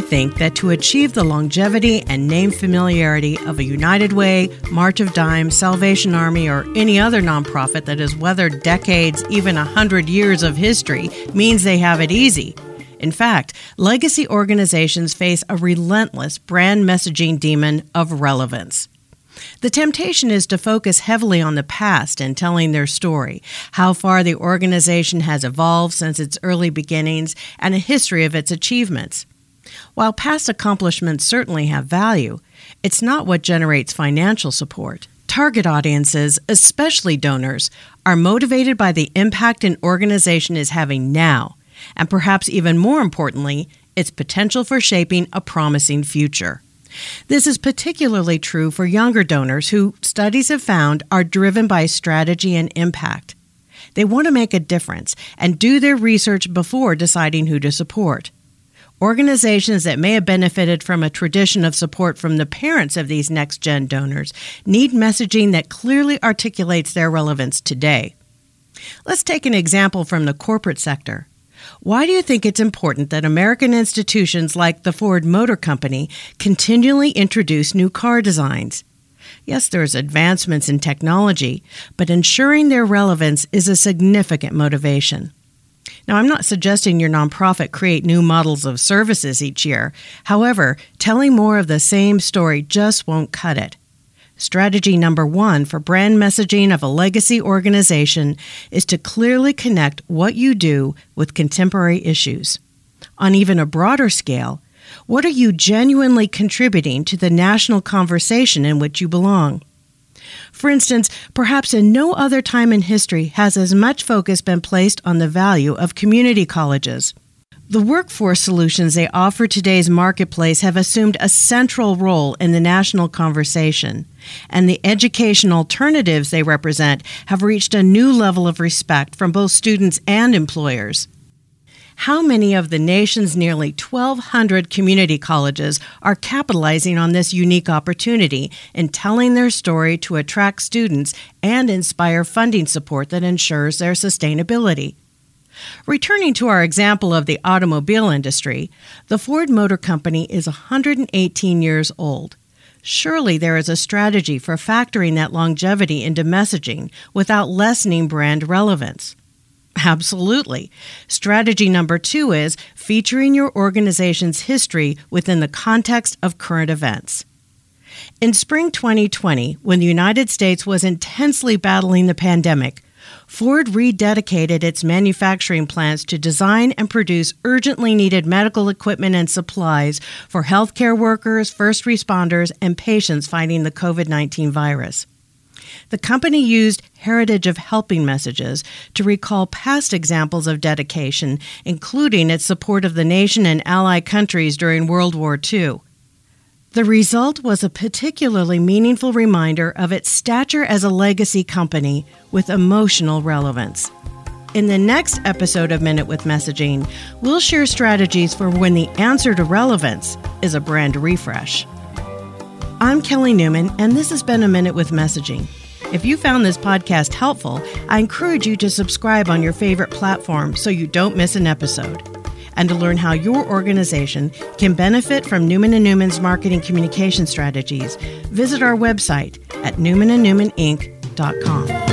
think that to achieve the longevity and name familiarity of a United Way, March of Dimes, Salvation Army, or any other nonprofit that has weathered decades, even a hundred years of history, means they have it easy. In fact, legacy organizations face a relentless brand messaging demon of relevance. The temptation is to focus heavily on the past and telling their story, how far the organization has evolved since its early beginnings, and a history of its achievements. While past accomplishments certainly have value, it's not what generates financial support. Target audiences, especially donors, are motivated by the impact an organization is having now, and perhaps even more importantly, its potential for shaping a promising future. This is particularly true for younger donors who studies have found are driven by strategy and impact. They want to make a difference and do their research before deciding who to support. Organizations that may have benefited from a tradition of support from the parents of these next gen donors need messaging that clearly articulates their relevance today. Let's take an example from the corporate sector. Why do you think it's important that American institutions like the Ford Motor Company continually introduce new car designs? Yes, there's advancements in technology, but ensuring their relevance is a significant motivation. Now, I'm not suggesting your nonprofit create new models of services each year. However, telling more of the same story just won't cut it. Strategy number one for brand messaging of a legacy organization is to clearly connect what you do with contemporary issues. On even a broader scale, what are you genuinely contributing to the national conversation in which you belong? For instance, perhaps in no other time in history has as much focus been placed on the value of community colleges. The workforce solutions they offer today's marketplace have assumed a central role in the national conversation, and the education alternatives they represent have reached a new level of respect from both students and employers how many of the nation's nearly 1,200 community colleges are capitalizing on this unique opportunity in telling their story to attract students and inspire funding support that ensures their sustainability? Returning to our example of the automobile industry, the Ford Motor Company is 118 years old. Surely there is a strategy for factoring that longevity into messaging without lessening brand relevance. Absolutely. Strategy number two is featuring your organization's history within the context of current events. In spring 2020, when the United States was intensely battling the pandemic, Ford rededicated its manufacturing plants to design and produce urgently needed medical equipment and supplies for healthcare workers, first responders, and patients fighting the COVID 19 virus. The company used Heritage of Helping messages to recall past examples of dedication, including its support of the nation and ally countries during World War II. The result was a particularly meaningful reminder of its stature as a legacy company with emotional relevance. In the next episode of Minute with Messaging, we'll share strategies for when the answer to relevance is a brand refresh. I'm Kelly Newman, and this has been a Minute with Messaging. If you found this podcast helpful, I encourage you to subscribe on your favorite platform so you don't miss an episode. And to learn how your organization can benefit from Newman & Newman's marketing communication strategies, visit our website at newmanandnewmaninc.com.